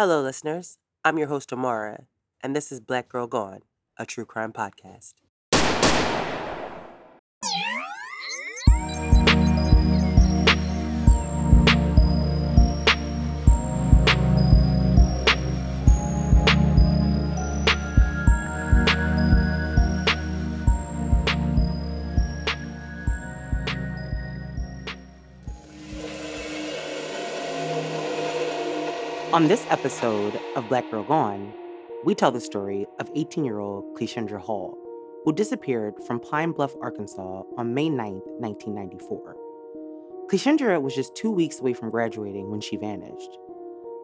Hello, listeners. I'm your host, Amara, and this is Black Girl Gone, a true crime podcast. On this episode of Black Girl Gone, we tell the story of 18 year old Cleashindra Hall, who disappeared from Pine Bluff, Arkansas on May 9, 1994. Cleashindra was just two weeks away from graduating when she vanished.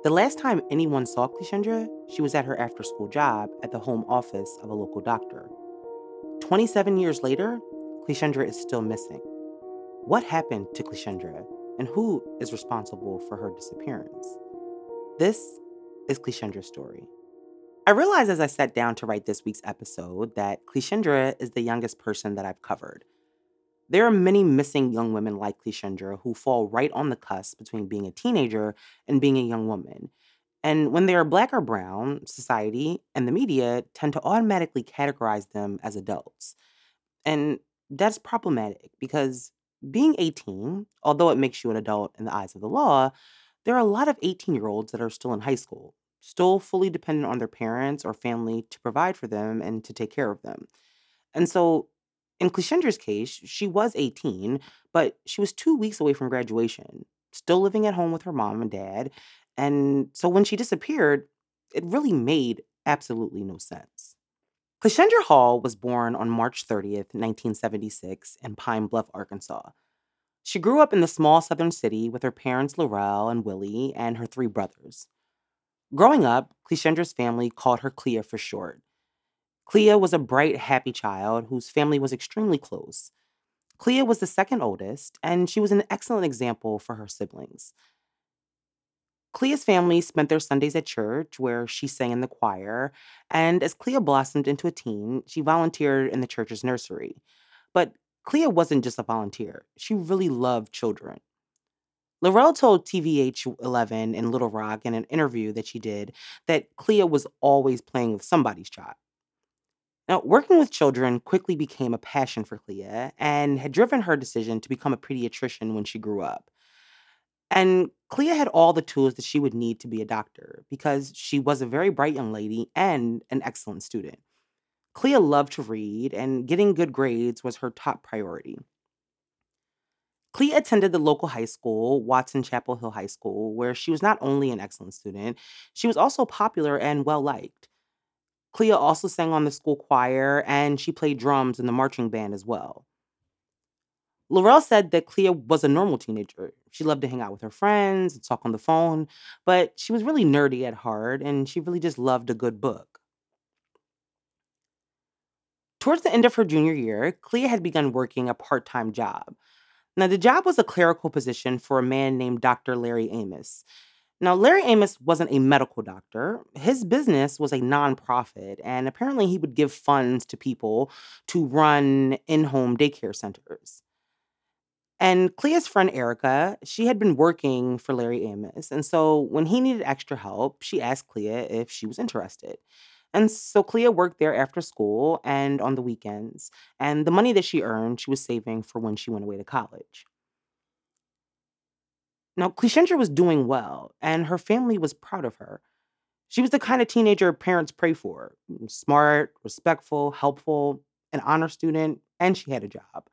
The last time anyone saw Cleashindra, she was at her after school job at the home office of a local doctor. 27 years later, Cleashindra is still missing. What happened to Cleashindra, and who is responsible for her disappearance? This is Cleashindra's story. I realized as I sat down to write this week's episode that Cleashindra is the youngest person that I've covered. There are many missing young women like Cleashindra who fall right on the cusp between being a teenager and being a young woman. And when they are black or brown, society and the media tend to automatically categorize them as adults. And that's problematic because being 18, although it makes you an adult in the eyes of the law, there are a lot of 18 year olds that are still in high school, still fully dependent on their parents or family to provide for them and to take care of them. And so, in Cleashindra's case, she was 18, but she was two weeks away from graduation, still living at home with her mom and dad. And so, when she disappeared, it really made absolutely no sense. Cleashindra Hall was born on March 30th, 1976, in Pine Bluff, Arkansas. She grew up in the small southern city with her parents Laurel and Willie and her three brothers. Growing up, Cleishendra's family called her Clea for short. Clea was a bright, happy child whose family was extremely close. Clea was the second oldest, and she was an excellent example for her siblings. Clea's family spent their Sundays at church, where she sang in the choir, and as Clea blossomed into a teen, she volunteered in the church's nursery. But Clea wasn't just a volunteer, she really loved children. Laurel told TVH 11 in Little Rock in an interview that she did that Clea was always playing with somebody's child. Now, working with children quickly became a passion for Clea and had driven her decision to become a pediatrician when she grew up. And Clea had all the tools that she would need to be a doctor because she was a very bright young lady and an excellent student. Clea loved to read, and getting good grades was her top priority. Clea attended the local high school, Watson Chapel Hill High School, where she was not only an excellent student, she was also popular and well liked. Clea also sang on the school choir and she played drums in the marching band as well. Laurel said that Clea was a normal teenager. She loved to hang out with her friends and talk on the phone, but she was really nerdy at heart and she really just loved a good book. Towards the end of her junior year, Clea had begun working a part time job. Now, the job was a clerical position for a man named Dr. Larry Amos. Now, Larry Amos wasn't a medical doctor. His business was a nonprofit, and apparently he would give funds to people to run in home daycare centers. And Clea's friend Erica, she had been working for Larry Amos. And so when he needed extra help, she asked Clea if she was interested. And so Clea worked there after school and on the weekends. And the money that she earned, she was saving for when she went away to college. Now, Cleashindra was doing well, and her family was proud of her. She was the kind of teenager parents pray for mm, smart, respectful, helpful, an honor student, and she had a job.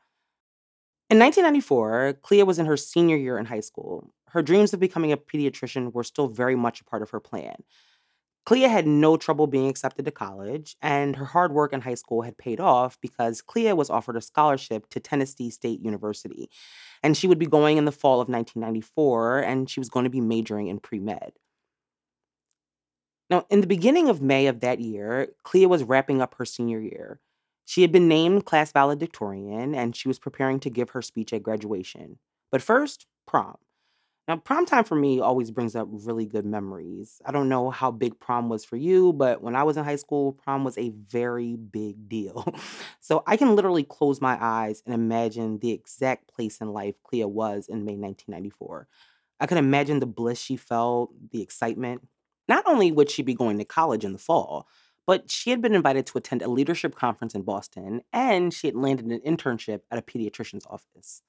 In 1994, Clea was in her senior year in high school. Her dreams of becoming a pediatrician were still very much a part of her plan. Clea had no trouble being accepted to college, and her hard work in high school had paid off because Clea was offered a scholarship to Tennessee State University. And she would be going in the fall of 1994, and she was going to be majoring in pre med. Now, in the beginning of May of that year, Clea was wrapping up her senior year. She had been named class valedictorian and she was preparing to give her speech at graduation. But first, prom. Now, prom time for me always brings up really good memories. I don't know how big prom was for you, but when I was in high school, prom was a very big deal. so I can literally close my eyes and imagine the exact place in life Clea was in May 1994. I can imagine the bliss she felt, the excitement. Not only would she be going to college in the fall, but she had been invited to attend a leadership conference in Boston and she had landed an internship at a pediatrician's office.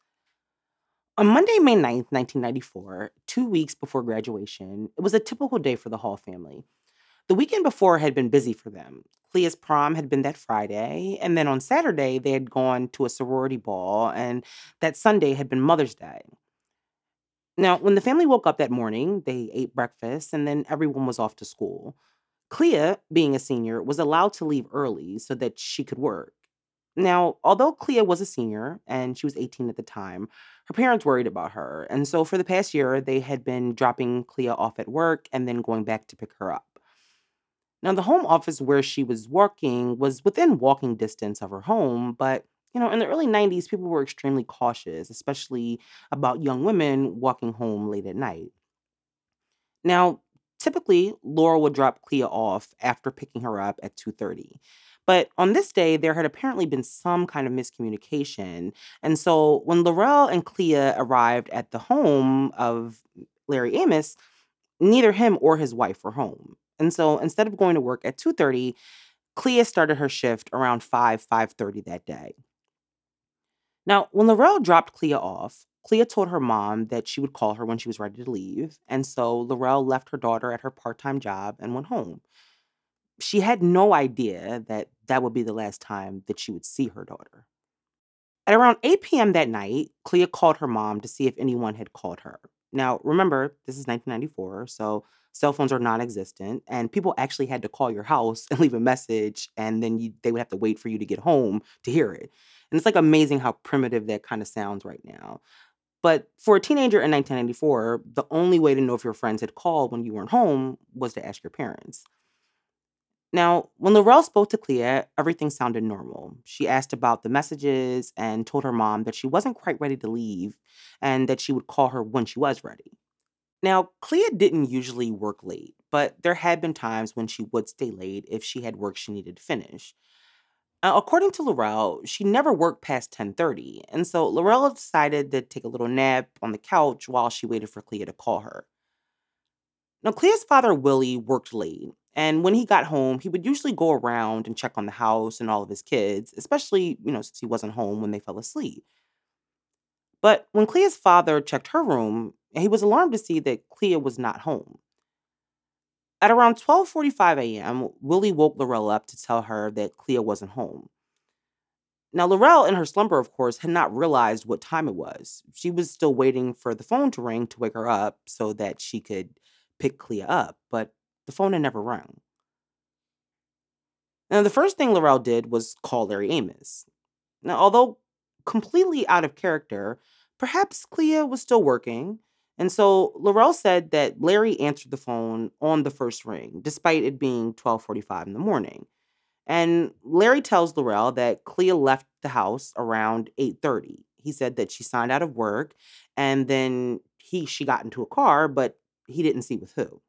On Monday, May 9th, 1994, two weeks before graduation, it was a typical day for the Hall family. The weekend before had been busy for them. Clea's prom had been that Friday, and then on Saturday, they had gone to a sorority ball, and that Sunday had been Mother's Day. Now, when the family woke up that morning, they ate breakfast, and then everyone was off to school. Clea, being a senior, was allowed to leave early so that she could work. Now, although Clea was a senior and she was 18 at the time, her parents worried about her. And so for the past year, they had been dropping Clea off at work and then going back to pick her up. Now, the home office where she was working was within walking distance of her home, but you know, in the early 90s, people were extremely cautious, especially about young women walking home late at night. Now, typically, Laura would drop Clea off after picking her up at 2:30. But on this day, there had apparently been some kind of miscommunication. And so when Laurel and Clea arrived at the home of Larry Amos, neither him or his wife were home. And so instead of going to work at 2:30, Clea started her shift around 5, 5:30 that day. Now, when Laurel dropped Clea off, Clea told her mom that she would call her when she was ready to leave. And so Laurel left her daughter at her part time job and went home she had no idea that that would be the last time that she would see her daughter. At around 8 p.m. that night, Clea called her mom to see if anyone had called her. Now, remember, this is 1994, so cell phones are non existent, and people actually had to call your house and leave a message, and then you, they would have to wait for you to get home to hear it. And it's like amazing how primitive that kind of sounds right now. But for a teenager in 1994, the only way to know if your friends had called when you weren't home was to ask your parents. Now, when Laurel spoke to Clea, everything sounded normal. She asked about the messages and told her mom that she wasn't quite ready to leave and that she would call her when she was ready. Now, Clea didn't usually work late, but there had been times when she would stay late if she had work she needed to finish. Uh, according to Laurel, she never worked past 10:30, and so Laurel decided to take a little nap on the couch while she waited for Clea to call her. Now, Clea's father, Willie, worked late, and when he got home, he would usually go around and check on the house and all of his kids, especially, you know, since he wasn't home when they fell asleep. But when Clea's father checked her room, he was alarmed to see that Clea was not home. At around 12:45 a.m., Willie woke Laurel up to tell her that Clea wasn't home. Now, Laurel, in her slumber, of course, had not realized what time it was. She was still waiting for the phone to ring to wake her up so that she could pick Clea up, but the phone had never rung. Now, the first thing Laurel did was call Larry Amos. Now, although completely out of character, perhaps Clea was still working. And so Laurel said that Larry answered the phone on the first ring, despite it being 1245 in the morning. And Larry tells Laurel that Clea left the house around 8:30. He said that she signed out of work and then he she got into a car, but he didn't see with who.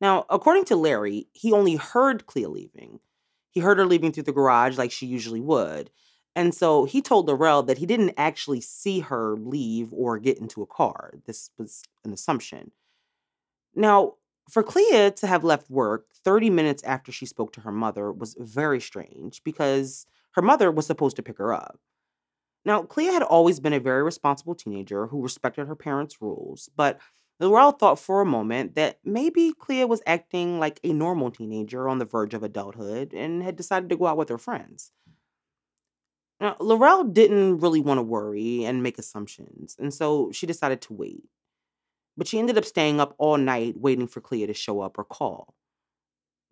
Now, according to Larry, he only heard Clea leaving. He heard her leaving through the garage like she usually would. And so he told Laurel that he didn't actually see her leave or get into a car. This was an assumption. Now, for Clea to have left work 30 minutes after she spoke to her mother was very strange because her mother was supposed to pick her up. Now, Clea had always been a very responsible teenager who respected her parents' rules, but Laurel thought for a moment that maybe Clea was acting like a normal teenager on the verge of adulthood and had decided to go out with her friends. Now, Laurel didn't really want to worry and make assumptions, and so she decided to wait. But she ended up staying up all night waiting for Clea to show up or call.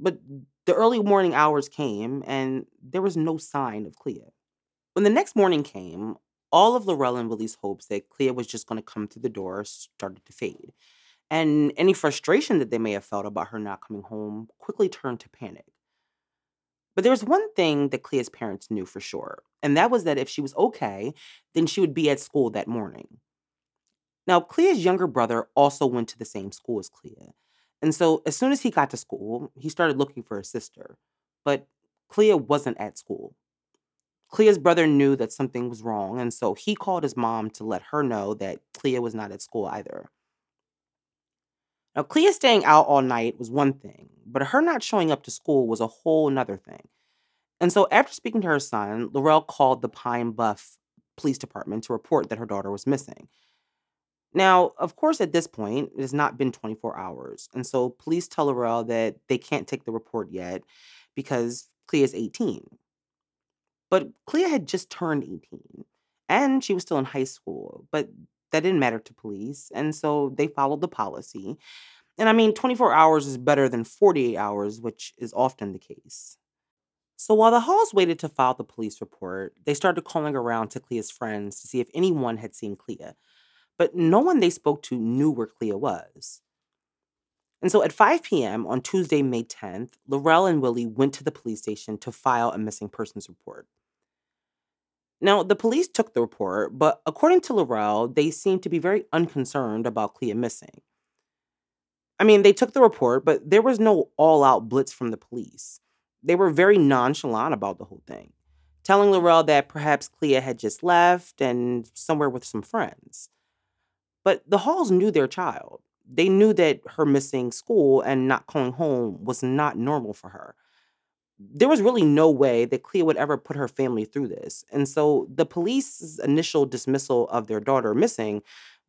But the early morning hours came, and there was no sign of Clea. When the next morning came, all of Laurel and Willie's hopes that Clea was just going to come through the door started to fade. and any frustration that they may have felt about her not coming home quickly turned to panic. But there was one thing that Clea's parents knew for sure, and that was that if she was okay, then she would be at school that morning. Now, Clea's younger brother also went to the same school as Clea. And so, as soon as he got to school, he started looking for his sister. But Clea wasn't at school. Clea's brother knew that something was wrong, and so he called his mom to let her know that Clea was not at school either. Now, Clea staying out all night was one thing, but her not showing up to school was a whole nother thing. And so, after speaking to her son, Laurel called the Pine Bluff Police Department to report that her daughter was missing. Now, of course, at this point, it has not been 24 hours. And so, police tell Laurel that they can't take the report yet because Clea is 18. But Clea had just turned 18 and she was still in high school, but that didn't matter to police. And so they followed the policy. And I mean, 24 hours is better than 48 hours, which is often the case. So while the Halls waited to file the police report, they started calling around to Clea's friends to see if anyone had seen Clea. But no one they spoke to knew where Clea was. And so at 5 p.m. on Tuesday, May 10th, Laurel and Willie went to the police station to file a missing persons report. Now, the police took the report, but according to Laurel, they seemed to be very unconcerned about Clea missing. I mean, they took the report, but there was no all out blitz from the police. They were very nonchalant about the whole thing, telling Laurel that perhaps Clea had just left and somewhere with some friends. But the Halls knew their child. They knew that her missing school and not going home was not normal for her there was really no way that Clea would ever put her family through this. And so the police's initial dismissal of their daughter missing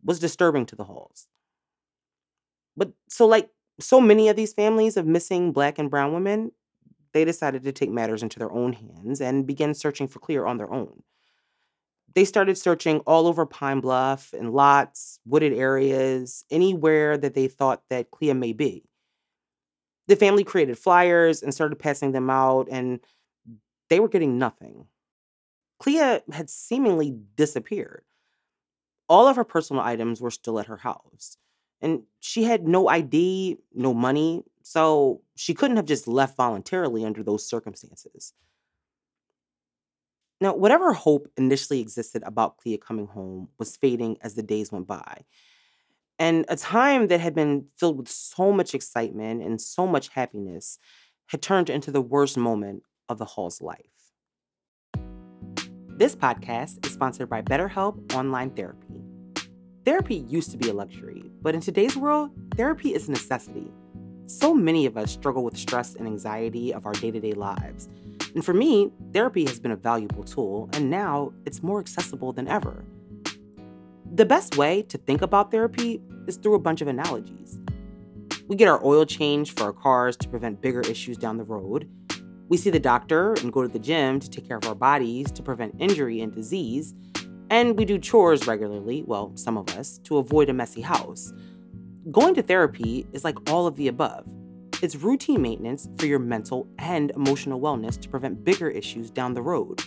was disturbing to the Halls. But so, like so many of these families of missing black and brown women, they decided to take matters into their own hands and begin searching for Clea on their own. They started searching all over Pine Bluff and lots, wooded areas, anywhere that they thought that Clea may be the family created flyers and started passing them out, and they were getting nothing. Clea had seemingly disappeared. All of her personal items were still at her house, and she had no ID, no money, so she couldn't have just left voluntarily under those circumstances. Now, whatever hope initially existed about Clea coming home was fading as the days went by. And a time that had been filled with so much excitement and so much happiness had turned into the worst moment of the Hall's life. This podcast is sponsored by BetterHelp Online Therapy. Therapy used to be a luxury, but in today's world, therapy is a necessity. So many of us struggle with stress and anxiety of our day to day lives. And for me, therapy has been a valuable tool, and now it's more accessible than ever. The best way to think about therapy is through a bunch of analogies. We get our oil changed for our cars to prevent bigger issues down the road. We see the doctor and go to the gym to take care of our bodies to prevent injury and disease. And we do chores regularly, well, some of us, to avoid a messy house. Going to therapy is like all of the above. It's routine maintenance for your mental and emotional wellness to prevent bigger issues down the road.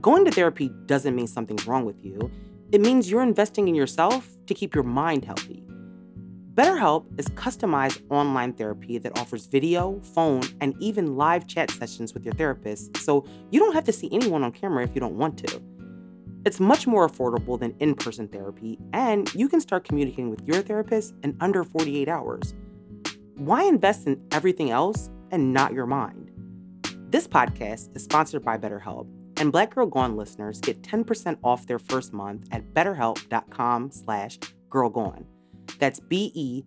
Going to therapy doesn't mean something's wrong with you. It means you're investing in yourself to keep your mind healthy. BetterHelp is customized online therapy that offers video, phone, and even live chat sessions with your therapist, so you don't have to see anyone on camera if you don't want to. It's much more affordable than in person therapy, and you can start communicating with your therapist in under 48 hours. Why invest in everything else and not your mind? This podcast is sponsored by BetterHelp and Black Girl Gone listeners get 10% off their first month at betterhelp.com slash girlgone. That's B-E-T-T-E-R-H-E-L-P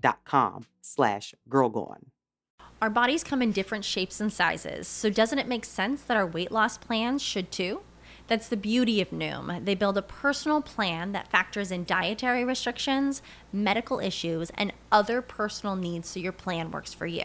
dot com slash girlgone. Our bodies come in different shapes and sizes, so doesn't it make sense that our weight loss plans should too? That's the beauty of Noom. They build a personal plan that factors in dietary restrictions, medical issues, and other personal needs so your plan works for you.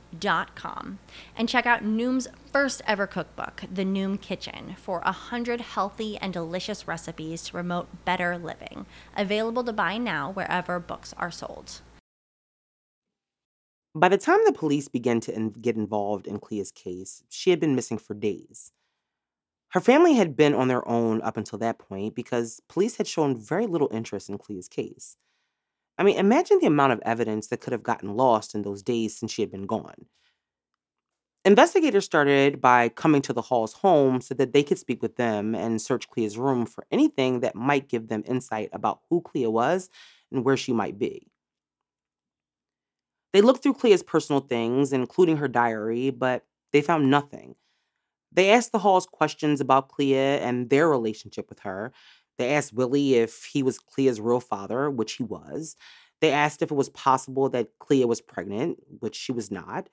noom.com and check out Noom's first ever cookbook, The Noom Kitchen, for 100 healthy and delicious recipes to promote better living. Available to buy now wherever books are sold. By the time the police began to in- get involved in Clea's case, she had been missing for days. Her family had been on their own up until that point because police had shown very little interest in Clea's case. I mean, imagine the amount of evidence that could have gotten lost in those days since she had been gone. Investigators started by coming to the Hall's home so that they could speak with them and search Clea's room for anything that might give them insight about who Clea was and where she might be. They looked through Clea's personal things, including her diary, but they found nothing. They asked the Halls questions about Clea and their relationship with her, they asked Willie if he was Clea's real father, which he was. They asked if it was possible that Clea was pregnant, which she was not.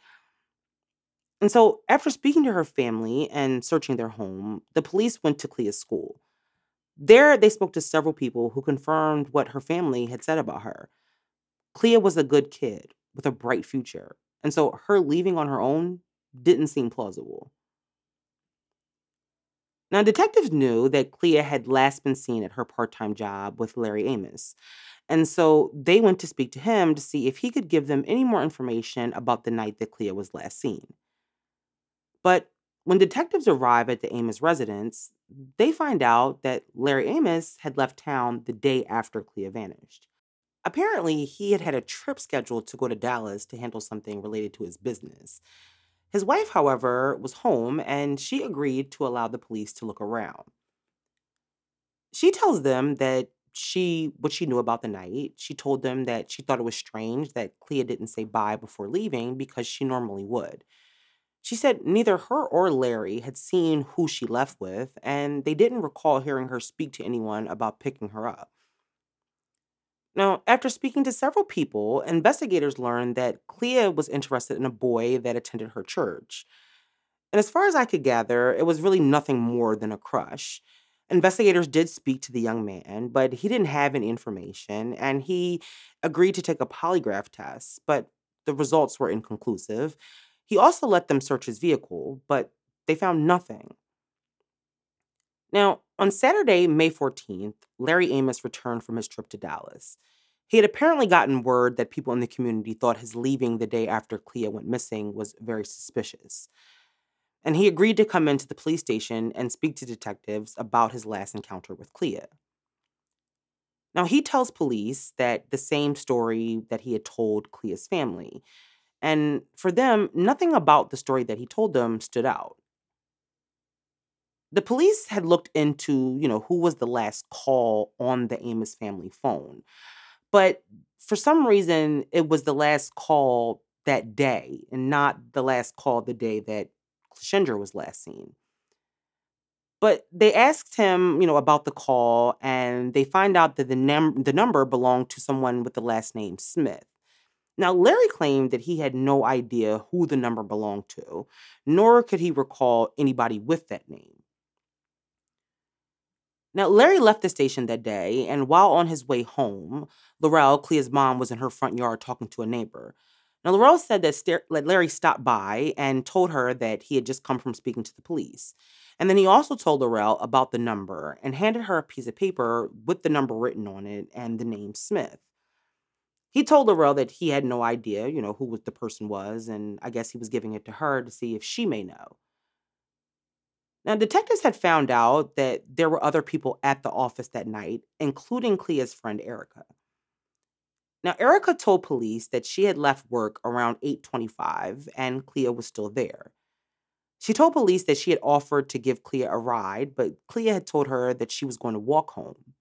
And so, after speaking to her family and searching their home, the police went to Clea's school. There, they spoke to several people who confirmed what her family had said about her. Clea was a good kid with a bright future, and so her leaving on her own didn't seem plausible. Now, detectives knew that Clea had last been seen at her part time job with Larry Amos. And so they went to speak to him to see if he could give them any more information about the night that Clea was last seen. But when detectives arrive at the Amos residence, they find out that Larry Amos had left town the day after Clea vanished. Apparently, he had had a trip scheduled to go to Dallas to handle something related to his business. His wife, however, was home and she agreed to allow the police to look around. She tells them that she what she knew about the night. She told them that she thought it was strange that Clea didn't say bye before leaving because she normally would. She said neither her or Larry had seen who she left with, and they didn't recall hearing her speak to anyone about picking her up. Now, after speaking to several people, investigators learned that Clea was interested in a boy that attended her church. And as far as I could gather, it was really nothing more than a crush. Investigators did speak to the young man, but he didn't have any information, and he agreed to take a polygraph test, but the results were inconclusive. He also let them search his vehicle, but they found nothing. Now, on Saturday, May 14th, Larry Amos returned from his trip to Dallas. He had apparently gotten word that people in the community thought his leaving the day after Clea went missing was very suspicious. And he agreed to come into the police station and speak to detectives about his last encounter with Clea. Now, he tells police that the same story that he had told Clea's family. And for them, nothing about the story that he told them stood out. The police had looked into, you know, who was the last call on the Amos family phone. But for some reason, it was the last call that day and not the last call the day that Cleashindra was last seen. But they asked him, you know, about the call, and they find out that the, num- the number belonged to someone with the last name Smith. Now, Larry claimed that he had no idea who the number belonged to, nor could he recall anybody with that name. Now, Larry left the station that day, and while on his way home, Laurel, Clea's mom, was in her front yard talking to a neighbor. Now, Laurel said that Larry stopped by and told her that he had just come from speaking to the police. And then he also told Laurel about the number and handed her a piece of paper with the number written on it and the name Smith. He told Laurel that he had no idea, you know, who the person was, and I guess he was giving it to her to see if she may know. Now, detectives had found out that there were other people at the office that night, including Clea's friend Erica. Now, Erica told police that she had left work around 8:25 and Clea was still there. She told police that she had offered to give Clea a ride, but Clea had told her that she was going to walk home.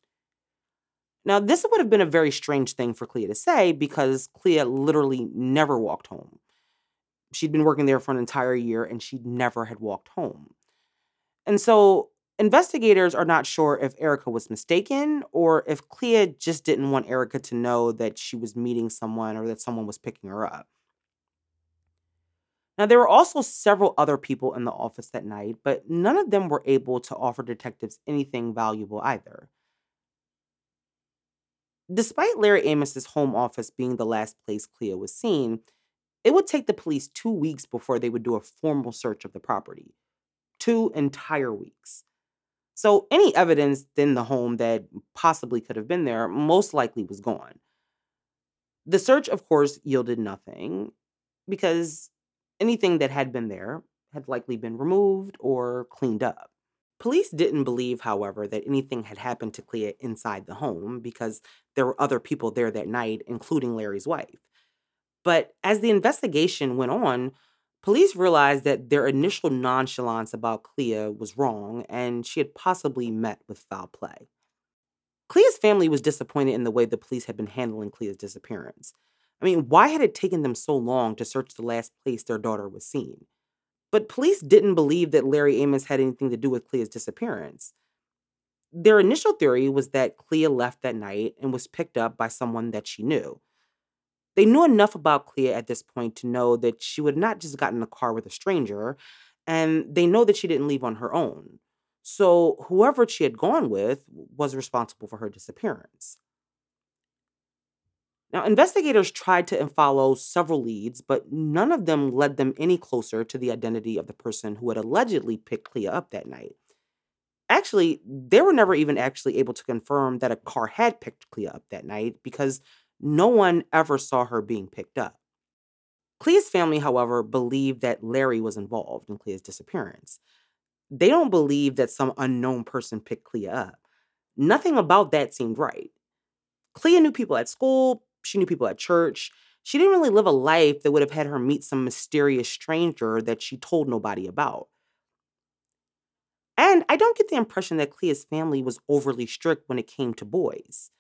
Now, this would have been a very strange thing for Clea to say because Clea literally never walked home. She'd been working there for an entire year and she never had walked home. And so Investigators are not sure if Erica was mistaken or if Clea just didn't want Erica to know that she was meeting someone or that someone was picking her up. Now, there were also several other people in the office that night, but none of them were able to offer detectives anything valuable either. Despite Larry Amos's home office being the last place Clea was seen, it would take the police two weeks before they would do a formal search of the property. Two entire weeks. So any evidence in the home that possibly could have been there most likely was gone. The search, of course, yielded nothing because anything that had been there had likely been removed or cleaned up. Police didn't believe, however, that anything had happened to Clea inside the home because there were other people there that night, including Larry's wife. But as the investigation went on, police realized that their initial nonchalance about Clea was wrong and she had possibly met with foul play. Clea's family was disappointed in the way the police had been handling Clea's disappearance. I mean, why had it taken them so long to search the last place their daughter was seen? But police didn't believe that Larry Amos had anything to do with Clea's disappearance. Their initial theory was that Clea left that night and was picked up by someone that she knew. They knew enough about Clea at this point to know that she would not just got in a car with a stranger, and they know that she didn't leave on her own. So whoever she had gone with was responsible for her disappearance. Now, investigators tried to follow several leads, but none of them led them any closer to the identity of the person who had allegedly picked Clea up that night. Actually, they were never even actually able to confirm that a car had picked Clea up that night because no one ever saw her being picked up. Clea's family, however, believed that Larry was involved in Clea's disappearance. They don't believe that some unknown person picked Clea up. Nothing about that seemed right. Clea knew people at school, she knew people at church. She didn't really live a life that would have had her meet some mysterious stranger that she told nobody about. And I don't get the impression that Clea's family was overly strict when it came to boys.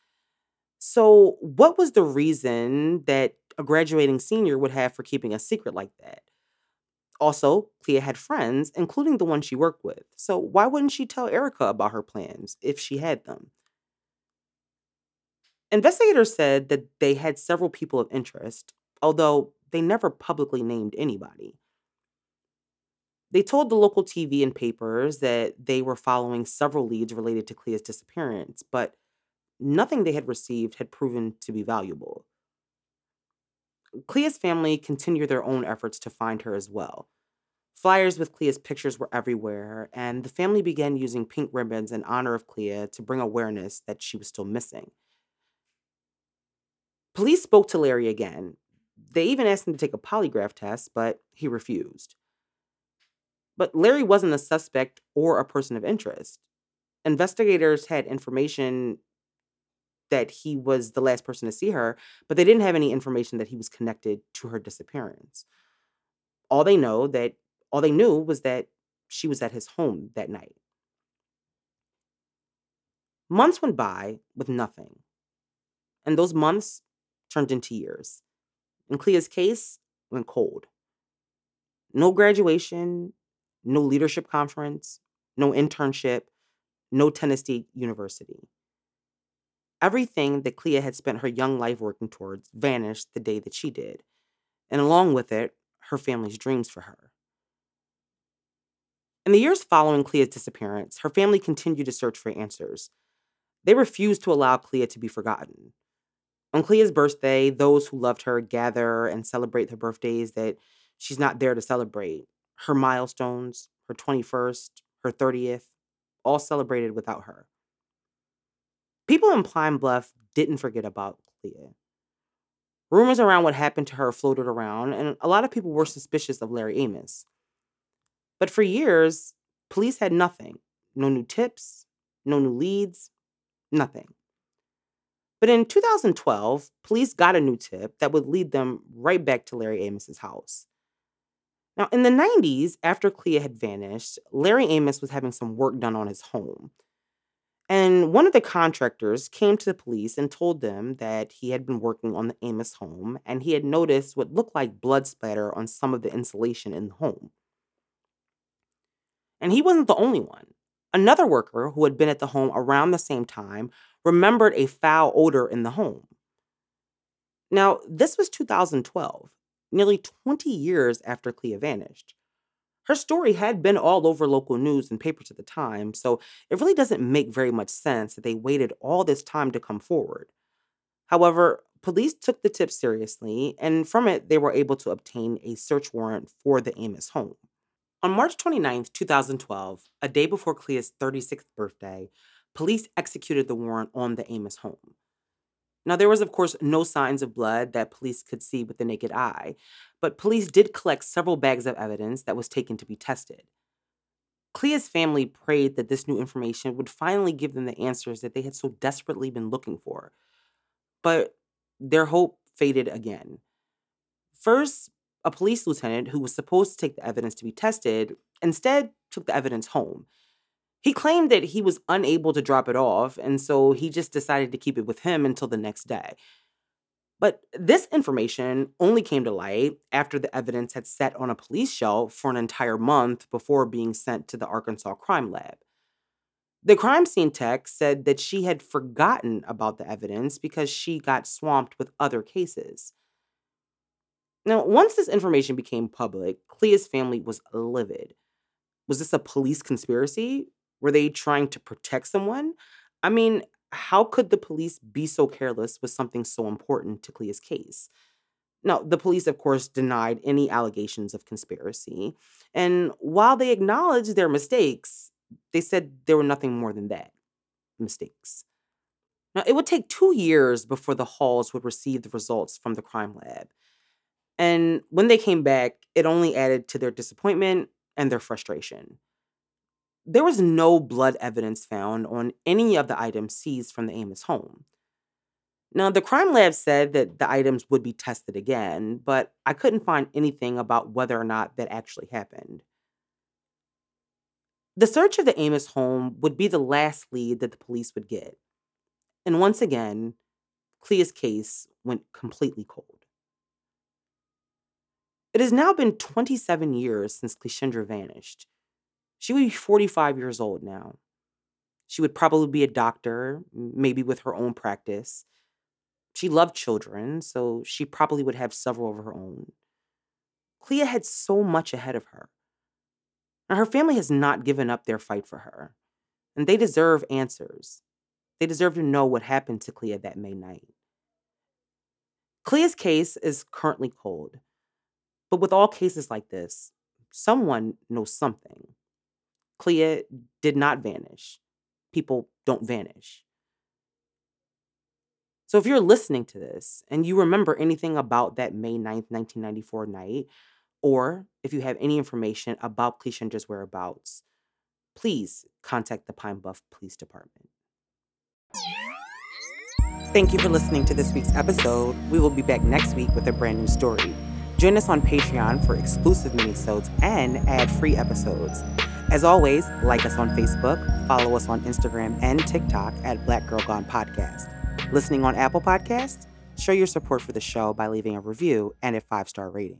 So, what was the reason that a graduating senior would have for keeping a secret like that? Also, Clea had friends, including the one she worked with. So, why wouldn't she tell Erica about her plans if she had them? Investigators said that they had several people of interest, although they never publicly named anybody. They told the local TV and papers that they were following several leads related to Clea's disappearance, but nothing they had received had proven to be valuable. Clea's family continued their own efforts to find her as well. Flyers with Clea's pictures were everywhere, and the family began using pink ribbons in honor of Clea to bring awareness that she was still missing. Police spoke to Larry again. They even asked him to take a polygraph test, but he refused. But Larry wasn't a suspect or a person of interest. Investigators had information that he was the last person to see her, but they didn't have any information that he was connected to her disappearance. All they know that all they knew was that she was at his home that night. Months went by with nothing. And those months turned into years. In Clea's case, went cold. No graduation, no leadership conference, no internship, no Tennessee University. Everything that Clea had spent her young life working towards vanished the day that she did, and along with it, her family's dreams for her. In the years following Clea's disappearance, her family continued to search for answers. They refused to allow Clea to be forgotten. On Clea's birthday, those who loved her gather and celebrate her birthdays that she's not there to celebrate. Her milestones, her 21st, her 30th, all celebrated without her. People in Pine Bluff didn't forget about Clea. Rumors around what happened to her floated around, and a lot of people were suspicious of Larry Amos. But for years, police had nothing no new tips, no new leads, nothing. But in 2012, police got a new tip that would lead them right back to Larry Amos's house. Now, in the 90s, after Clea had vanished, Larry Amos was having some work done on his home. And one of the contractors came to the police and told them that he had been working on the Amos home and he had noticed what looked like blood splatter on some of the insulation in the home. And he wasn't the only one. Another worker who had been at the home around the same time remembered a foul odor in the home. Now, this was 2012, nearly 20 years after Clea vanished. Her story had been all over local news and papers at the time, so it really doesn't make very much sense that they waited all this time to come forward. However, police took the tip seriously, and from it, they were able to obtain a search warrant for the Amos home. On March 29, 2012, a day before Clea's 36th birthday, police executed the warrant on the Amos home. Now, there was, of course, no signs of blood that police could see with the naked eye, but police did collect several bags of evidence that was taken to be tested. Clea's family prayed that this new information would finally give them the answers that they had so desperately been looking for. But their hope faded again. First, a police lieutenant who was supposed to take the evidence to be tested instead took the evidence home. He claimed that he was unable to drop it off, and so he just decided to keep it with him until the next day. But this information only came to light after the evidence had sat on a police shelf for an entire month before being sent to the Arkansas Crime Lab. The crime scene tech said that she had forgotten about the evidence because she got swamped with other cases. Now, once this information became public, Clea's family was livid. Was this a police conspiracy? Were they trying to protect someone? I mean, how could the police be so careless with something so important to Clea's case? Now, the police, of course, denied any allegations of conspiracy. And while they acknowledged their mistakes, they said there were nothing more than that mistakes. Now, it would take two years before the Halls would receive the results from the crime lab. And when they came back, it only added to their disappointment and their frustration. There was no blood evidence found on any of the items seized from the Amos home. Now, the crime lab said that the items would be tested again, but I couldn't find anything about whether or not that actually happened. The search of the Amos home would be the last lead that the police would get. And once again, Clea's case went completely cold. It has now been 27 years since Cleashindra vanished, she would be 45 years old now. She would probably be a doctor, maybe with her own practice. She loved children, so she probably would have several of her own. Clea had so much ahead of her. And her family has not given up their fight for her, and they deserve answers. They deserve to know what happened to Clea that May night. Clea's case is currently cold, but with all cases like this, someone knows something. Clea did not vanish. People don't vanish. So if you're listening to this and you remember anything about that May 9th, 1994 night, or if you have any information about Cleashindra's whereabouts, please contact the Pine Bluff Police Department. Thank you for listening to this week's episode. We will be back next week with a brand new story. Join us on Patreon for exclusive minisodes and ad-free episodes. As always, like us on Facebook, follow us on Instagram and TikTok at Black Girl Gone Podcast. Listening on Apple Podcasts? Show your support for the show by leaving a review and a five star rating.